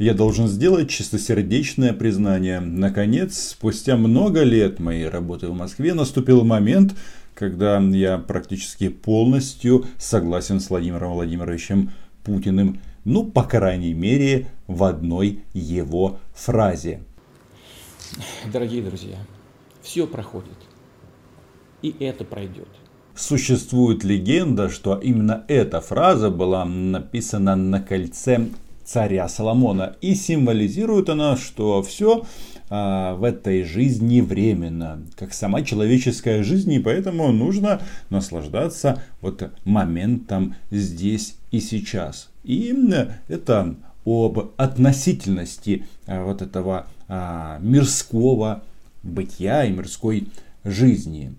Я должен сделать чистосердечное признание. Наконец, спустя много лет моей работы в Москве наступил момент, когда я практически полностью согласен с Владимиром Владимировичем Путиным. Ну, по крайней мере, в одной его фразе. Дорогие друзья, все проходит. И это пройдет. Существует легенда, что именно эта фраза была написана на кольце царя Соломона. И символизирует она, что все а, в этой жизни временно, как сама человеческая жизнь, и поэтому нужно наслаждаться вот моментом здесь и сейчас. И это об относительности а, вот этого а, мирского бытия и мирской жизни.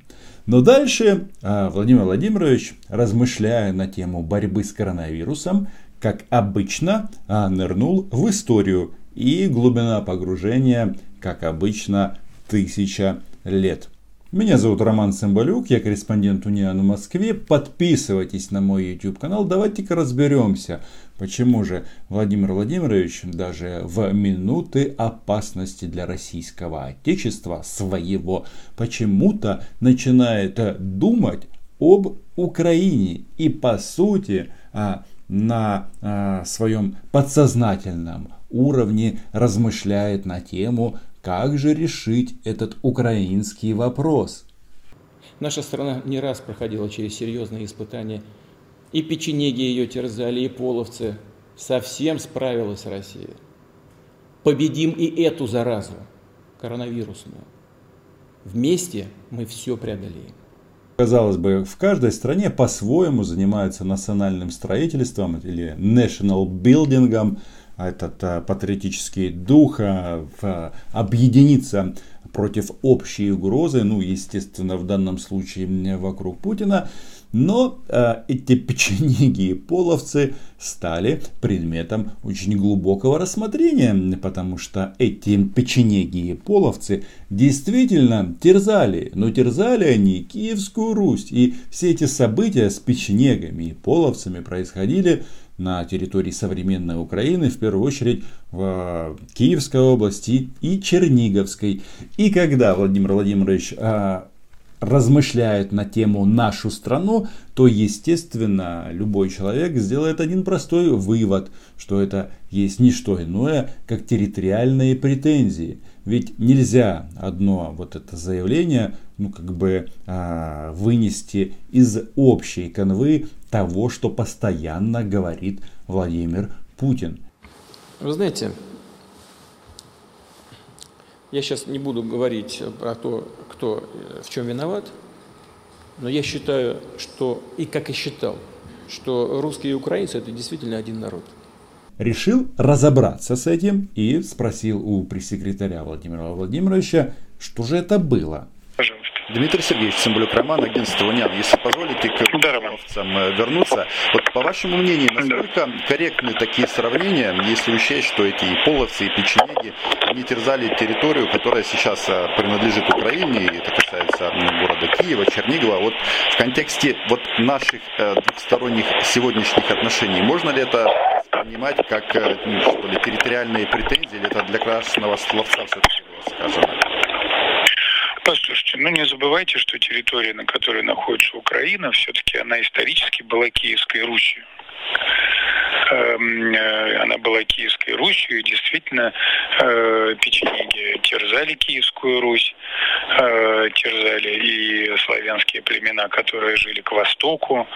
Но дальше Владимир Владимирович, размышляя на тему борьбы с коронавирусом, как обычно, а, нырнул в историю. И глубина погружения, как обычно, тысяча лет. Меня зовут Роман Цымбалюк, я корреспондент Униан в Москве. Подписывайтесь на мой YouTube канал. Давайте-ка разберемся, почему же Владимир Владимирович даже в минуты опасности для российского отечества своего почему-то начинает думать об Украине. И по сути а, на а, своем подсознательном уровне размышляет на тему как же решить этот украинский вопрос? Наша страна не раз проходила через серьезные испытания. И печенеги ее терзали, и половцы. Совсем справилась Россия. Победим и эту заразу, коронавирусную. Вместе мы все преодолеем. Казалось бы, в каждой стране по-своему занимаются национальным строительством или national building, этот э, патриотический дух, э, объединиться против общей угрозы, ну, естественно, в данном случае вокруг Путина. Но э, эти печенеги и половцы стали предметом очень глубокого рассмотрения, потому что эти печенеги и половцы действительно терзали, но терзали они Киевскую Русь. И все эти события с печенегами и половцами происходили на территории современной Украины, в первую очередь в Киевской области и Черниговской. И когда Владимир Владимирович а, размышляет на тему нашу страну, то, естественно, любой человек сделает один простой вывод, что это есть не что иное, как территориальные претензии. Ведь нельзя одно вот это заявление ну, как бы а, вынести из общей канвы того, что постоянно говорит Владимир Путин. Вы знаете, я сейчас не буду говорить про то, кто в чем виноват, но я считаю, что, и как и считал, что русские и украинцы это действительно один народ. Решил разобраться с этим и спросил у пресс-секретаря Владимира Владимировича, что же это было. Дмитрий Сергеевич Цымбалюк, Роман, агентство «Униан». Если позволите к да, э, вернуться, вот по вашему мнению, насколько да. корректны такие сравнения, если учесть, что эти и половцы, и печенеги, они терзали территорию, которая сейчас э, принадлежит Украине, и это касается города Киева, Чернигова. Вот в контексте вот наших э, двухсторонних сегодняшних отношений, можно ли это понимать как ну, что ли, территориальные претензии, или это для красного словца все-таки было сказано? Послушайте, ну не забывайте, что территория, на которой находится Украина, все-таки она исторически была Киевской Русью эм, э, она была Киевской Русью, и действительно э, печенеги терзали Киевскую Русь, э, терзали и славянские племена, которые жили к востоку,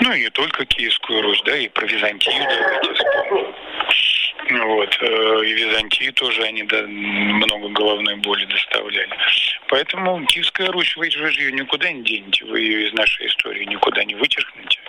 ну и не только Киевскую Русь, да, и про Византию давайте вспомним. Вот. Э, и Византии тоже они много головной боли доставляли. Поэтому Киевская Русь, вы, вы же ее никуда не денете, вы ее из нашей истории никуда не вычеркнете.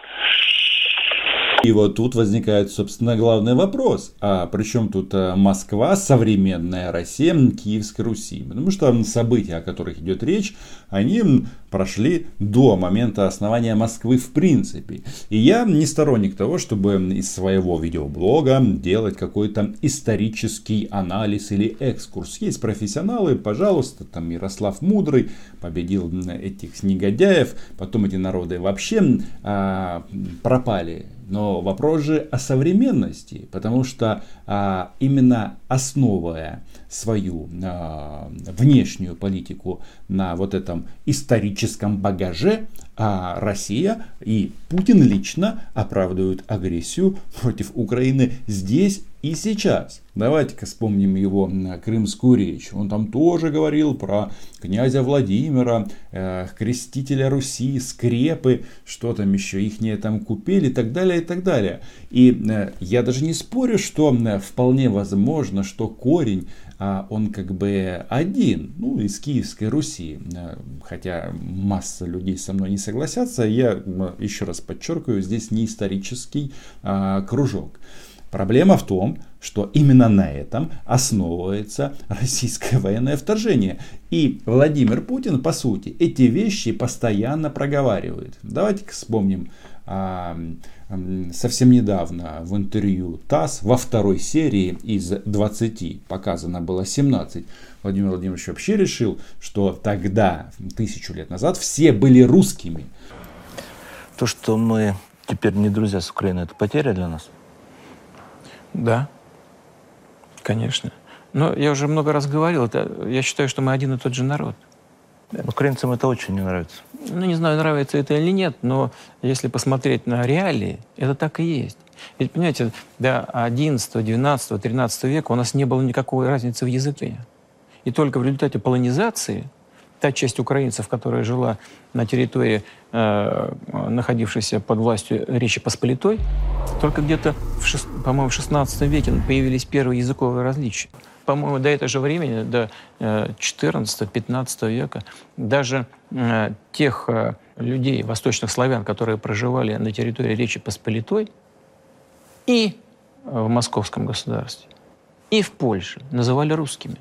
И вот тут возникает, собственно, главный вопрос. А при чем тут э, Москва, современная Россия, Киевской Руси? Потому что события, о которых идет речь, они прошли до момента основания Москвы в принципе. И я не сторонник того, чтобы из своего видеоблога делать какой-то исторический анализ или экскурс. Есть профессионалы, пожалуйста, там Ярослав Мудрый победил этих негодяев, потом эти народы вообще а, пропали но вопрос же о современности, потому что а, именно основывая свою а, внешнюю политику на вот этом историческом багаже, а Россия и Путин лично оправдывают агрессию против Украины здесь и сейчас. Давайте-ка вспомним его крымскую речь. Он там тоже говорил про князя Владимира, э, крестителя Руси, скрепы, что там еще, их не там купили и так далее, и так далее. И э, я даже не спорю, что э, вполне возможно, что корень а он как бы один, ну, из Киевской Руси. Э, хотя масса людей со мной не согласятся, я еще раз подчеркиваю, здесь не исторический а, кружок. Проблема в том, что именно на этом основывается российское военное вторжение. И Владимир Путин, по сути, эти вещи постоянно проговаривает. Давайте-ка вспомним а, совсем недавно в интервью ТАСС во второй серии из 20 показано было 17. Владимир Владимирович вообще решил, что тогда, тысячу лет назад, все были русскими. То, что мы теперь не друзья с Украиной, это потеря для нас? Да, конечно. Но я уже много раз говорил, это, я считаю, что мы один и тот же народ. Украинцам это очень не нравится. Ну, не знаю, нравится это или нет, но если посмотреть на реалии, это так и есть. Ведь, понимаете, до 11, 12, 13 века у нас не было никакой разницы в языке. И только в результате полонизации та часть украинцев, которая жила на территории, э, находившейся под властью Речи Посполитой, только где-то, по-моему, в 16 веке появились первые языковые различия по-моему, до этого же времени, до 14-15 э, века, даже э, тех э, людей, восточных славян, которые проживали на территории Речи Посполитой и в Московском государстве, и в Польше называли русскими.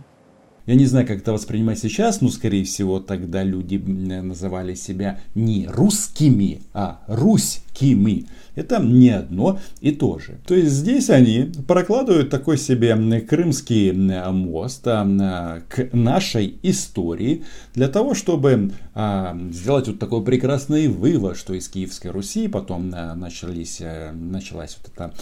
Я не знаю, как это воспринимать сейчас, но, скорее всего, тогда люди называли себя не русскими, а руськими. Это не одно и то же. То есть здесь они прокладывают такой себе крымский мост а, к нашей истории для того, чтобы а, сделать вот такой прекрасный вывод, что из Киевской Руси потом а, начались, э, началась вот эта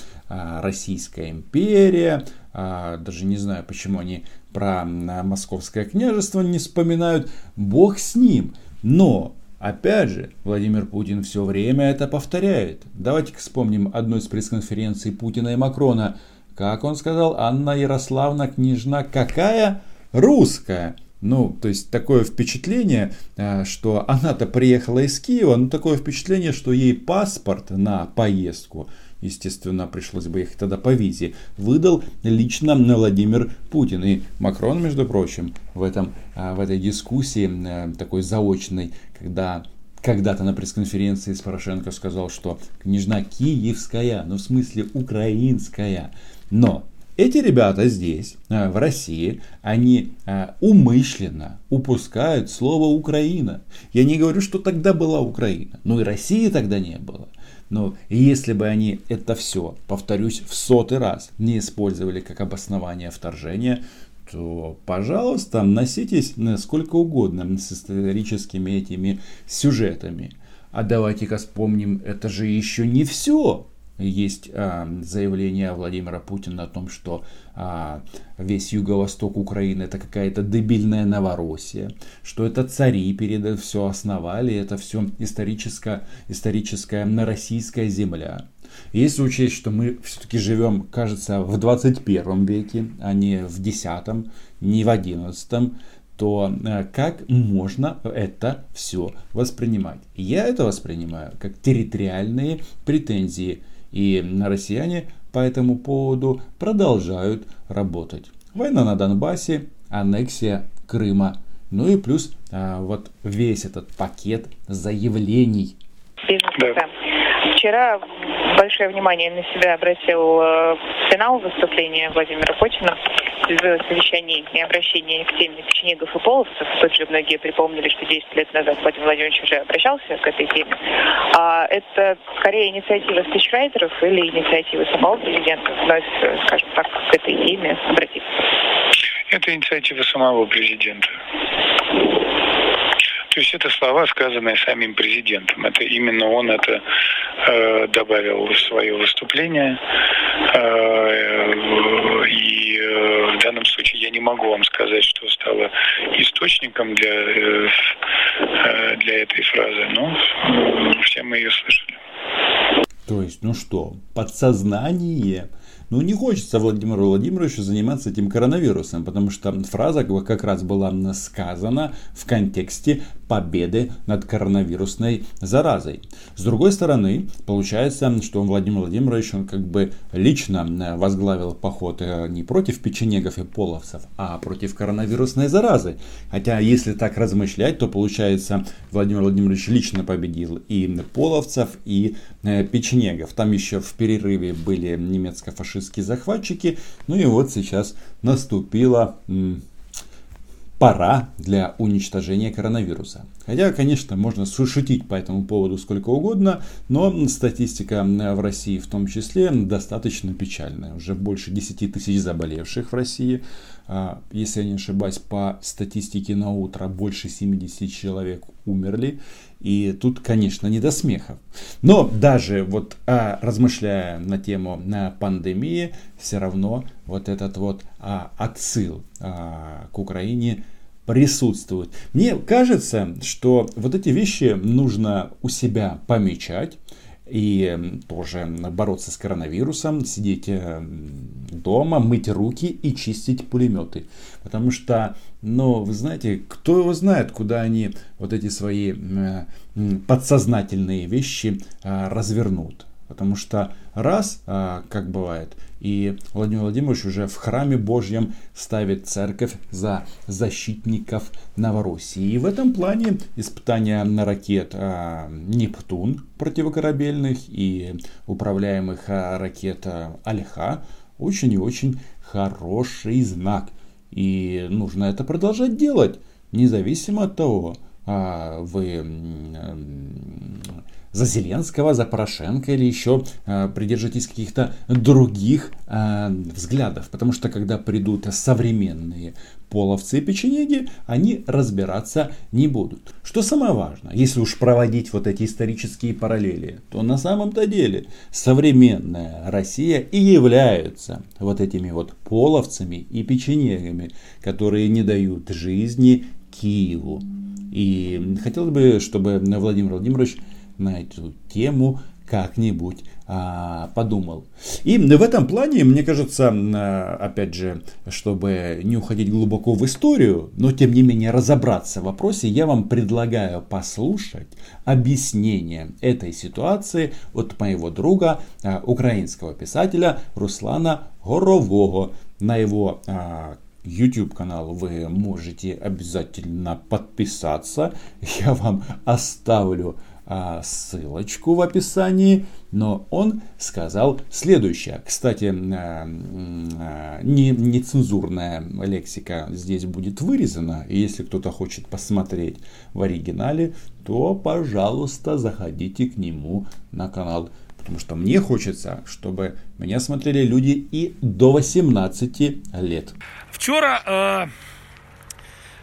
Российская империя, даже не знаю, почему они про московское княжество не вспоминают, бог с ним. Но, опять же, Владимир Путин все время это повторяет. Давайте-ка вспомним одну из пресс-конференций Путина и Макрона. Как он сказал, Анна Ярославна княжна какая? Русская. Ну, то есть такое впечатление, э, что она-то приехала из Киева, но такое впечатление, что ей паспорт на поездку – естественно, пришлось бы ехать тогда по визе, выдал лично Владимир Путин. И Макрон, между прочим, в, этом, а, в этой дискуссии э, такой заочной, когда когда-то на пресс-конференции с Порошенко сказал, что княжна киевская, ну в смысле украинская. Но эти ребята здесь, э, в России, они э, умышленно упускают слово Украина. Я не говорю, что тогда была Украина, но и России тогда не было. Но если бы они это все, повторюсь, в сотый раз не использовали как обоснование вторжения, то, пожалуйста, носитесь сколько угодно с историческими этими сюжетами. А давайте-ка вспомним, это же еще не все есть а, заявление Владимира Путина о том, что а, весь юго-восток Украины это какая-то дебильная Новороссия, что это цари перед все основали, это все историческая, историческая российская земля. Если учесть, что мы все-таки живем, кажется, в 21 веке, а не в 10, не в 11, то э, как можно это все воспринимать? Я это воспринимаю как территориальные претензии и россияне по этому поводу продолжают работать. Война на Донбассе, аннексия Крыма, ну и плюс а, вот весь этот пакет заявлений. Да. Вчера большое внимание на себя обратил э, финал выступления Владимира Путина в совещании и обращении к теме печенегов и половцев. Тут же многие припомнили, что 10 лет назад Владимир Владимирович уже обращался к этой теме. А это скорее инициатива спичрайтеров или инициатива самого президента вновь, скажем так, к этой теме обратиться? Это инициатива самого президента. То есть это слова, сказанные самим президентом. Это именно он это э, добавил в свое выступление. Э, и э, в данном случае я не могу вам сказать, что стало источником для, э, э для этой фразы, но э, все мы ее слышали. То есть, ну что, подсознание ну, не хочется Владимиру Владимировичу заниматься этим коронавирусом, потому что фраза как раз была сказана в контексте победы над коронавирусной заразой. С другой стороны, получается, что Владимир Владимирович он как бы лично э, возглавил поход э, не против печенегов и половцев, а против коронавирусной заразы. Хотя, если так размышлять, то получается, Владимир Владимирович лично победил и половцев, и э, печенегов. Там еще в перерыве были немецко-фашистские захватчики. Ну и вот сейчас наступила пора для уничтожения коронавируса. Хотя, конечно, можно шутить по этому поводу сколько угодно, но статистика в России в том числе достаточно печальная. Уже больше 10 тысяч заболевших в России. А, если я не ошибаюсь, по статистике на утро больше 70 человек умерли. И тут, конечно, не до смеха. Но даже вот а, размышляя на тему на пандемии, все равно вот этот вот а, отсыл а, к Украине присутствует. Мне кажется, что вот эти вещи нужно у себя помечать и тоже бороться с коронавирусом, сидеть э, дома, мыть руки и чистить пулеметы. Потому что, ну, вы знаете, кто его знает, куда они вот эти свои подсознательные вещи э, развернут. Потому что раз, а, как бывает, и Владимир Владимирович уже в храме Божьем ставит церковь за защитников Новороссии. И в этом плане испытания на ракет а, Нептун противокорабельных и управляемых а, ракет Альха очень и очень хороший знак. И нужно это продолжать делать, независимо от того, вы за Зеленского, за Порошенко или еще э, придержитесь каких-то других э, взглядов. Потому что когда придут современные половцы и печенеги, они разбираться не будут. Что самое важное, если уж проводить вот эти исторические параллели, то на самом-то деле современная Россия и является вот этими вот половцами и печенегами, которые не дают жизни Киеву. И хотелось бы, чтобы Владимир Владимирович на эту тему как-нибудь а, подумал. И в этом плане, мне кажется, а, опять же, чтобы не уходить глубоко в историю, но тем не менее разобраться в вопросе, я вам предлагаю послушать объяснение этой ситуации от моего друга, а, украинского писателя Руслана Горового на его а, YouTube канал вы можете обязательно подписаться. Я вам оставлю а, ссылочку в описании, но он сказал следующее. Кстати, а, а, не, нецензурная лексика здесь будет вырезана, и если кто-то хочет посмотреть в оригинале, то, пожалуйста, заходите к нему на канал. Потому что мне хочется, чтобы меня смотрели люди и до 18 лет. Вчора е,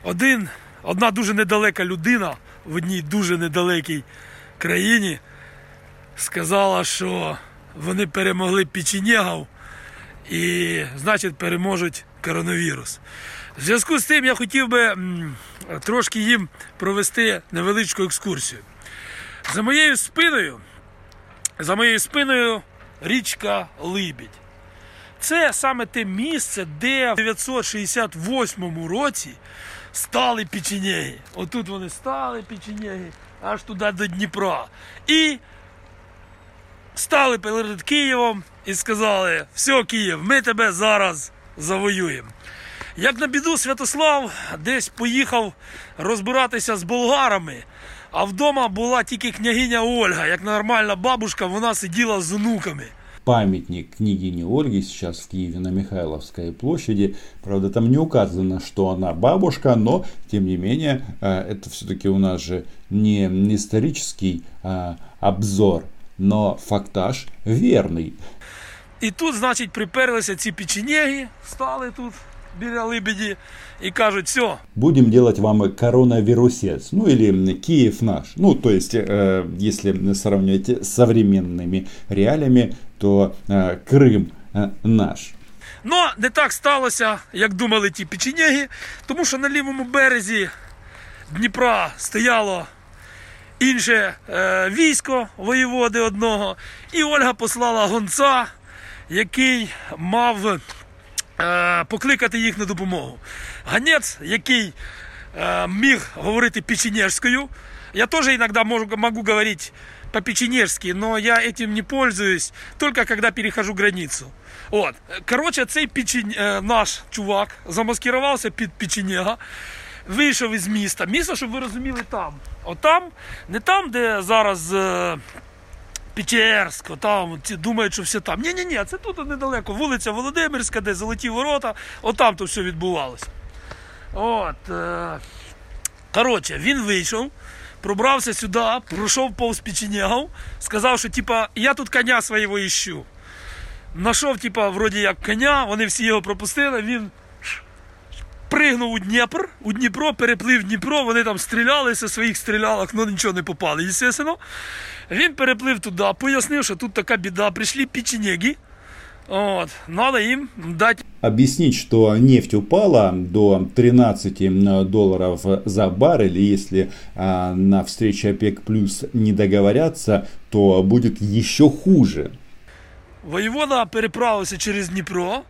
один, одна дуже недалека людина в одній дуже недалекій країні сказала, що вони перемогли печенегів і, значить, переможуть коронавірус. В зв'язку з тим я хотів би трошки їм провести невеличку екскурсію. За моєю спиною, за моєю спиною річка Либідь. Це саме те місце, де в 968 році стали печенеги. Отут вони стали печенеги аж туди до Дніпра. І стали перед Києвом і сказали: все, Київ, ми тебе зараз завоюємо. Як на біду, Святослав десь поїхав розбиратися з болгарами, а вдома була тільки княгиня Ольга, як нормальна бабушка, вона сиділа з онуками памятник княгине Ольги сейчас в Киеве на Михайловской площади. Правда, там не указано, что она бабушка, но, тем не менее, э, это все-таки у нас же не исторический а, обзор, но фактаж верный. І тут, значить, приперлися ці печенеги, стали тут біля Либеді і кажуть, все, Будем делать вам коронавирусец, ну или Киев наш. Ну, то есть, э, если сравнивать с современными реалиями, то э, Крым э, наш. Ну, не так сталося, як думали ті печенєги, тому що на лівому березі Дніпра стояло інше е, військо воєводи одного, і Ольга послала гонца, який мав е, покликати їх на допомогу. Ганець, який е, міг говорити печенежською. я тоже иногда могу, говорить по-печенежски, но я этим не пользуюсь, только когда перехожу границу. От. Коротше, цей печень, е, наш чувак замаскирувався під печенега, вийшов із міста. Місто, щоб ви розуміли, там. Отам, не там, де зараз е, Печерськ, там ці думають, що все там. Ні, ні, ні, це тут недалеко. Вулиця Володимирська, де золоті ворота, отам то все відбувалося. От. Е, коротше, він вийшов, пробрався сюди, пройшов повз печенегов, сказав, що типа, я тут коня свого іщу. Нашов, типа, вроді як коня, вони всі його пропустили, він пригнув у Дніпр, у Дніпро, переплив Дніпро, вони там стрілялися, своїх стрілялок, але нічого не попали, звісно. Він переплив туди, пояснив, що тут така біда, прийшли печенеги. От, надо їм дати Объяснить, что нефть упала до 13 долларов за баррель, и если а, на встрече ОПЕК плюс не договорятся, то будет еще хуже. Воєвода переправився через Дніпро.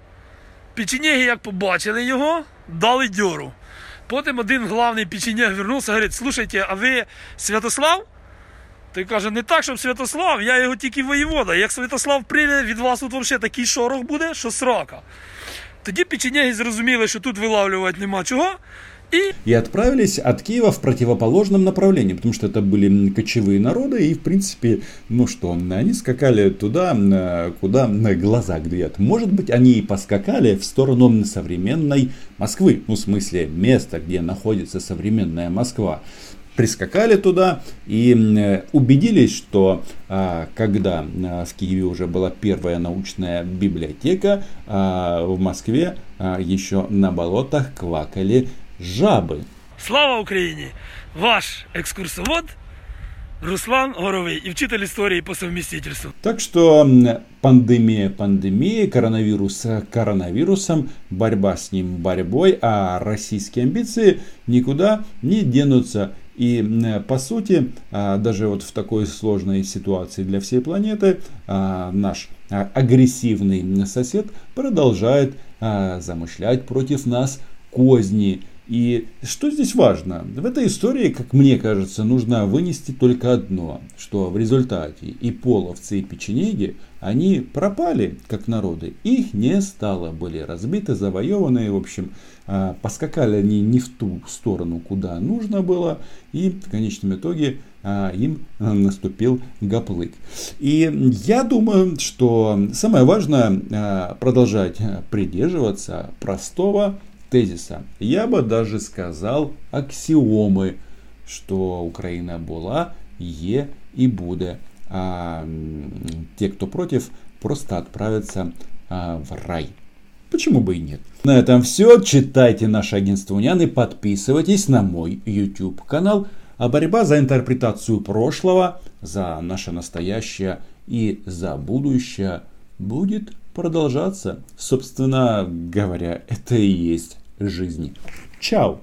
Печенеги, як побачили його, дали дьору. Потім один главний печенег вернувся і говорить, слушайте, а ви Святослав? Той каже, не так, щоб Святослав, я його тільки воєвода. Як Святослав прийде, від вас тут взагалі такий шорох буде, що срока. Тоді печенеги зрозуміли, що тут вилавлювати нема чого. І И отправились от Киева в противоположном направлении, потому что это были кочевые народы, и в принципе, ну что, они скакали туда, э, куда глаза глядят. Может быть, они и поскакали в сторону современной Москвы, ну в смысле места, где находится современная Москва. Прискакали туда и э, убедились, что а, когда а, в Киеве уже была первая научная библиотека, а, в Москве а, еще на болотах квакали жабы. слава Україні! Ваш екскурсовод Руслан Горовий і вчитель історії по совмістительству. Так что м, пандемия пандемией, коронавирус коронавирусом, борьба с ним борьбой, а российские амбиции никуда не денутся. И по сути, а, даже вот в такой сложной ситуации для всей планеты, а, наш а, агрессивный сосед продолжает замышлять против нас козни. И что здесь важно? В этой истории, как мне кажется, нужно вынести только одно, что в результате и половцы, и печенеги, они пропали как народы. Их не стало, были разбиты, завоеваны, в общем, а, поскакали они не в ту сторону, куда нужно было, и в конечном итоге а, им наступил гоплык. И я думаю, что самое важное а, продолжать придерживаться простого тезиса. Я бы даже сказал аксиомы, что Украина была, є и буде. А те, кто против, просто отправятся а, в рай. Почему бы и нет? На этом все. Читайте наше агентство Унян и подписывайтесь на мой YouTube канал. А борьба за интерпретацию прошлого, за наше настоящее и за будущее будет продолжаться. Собственно говоря, это и есть жизнь. Чао!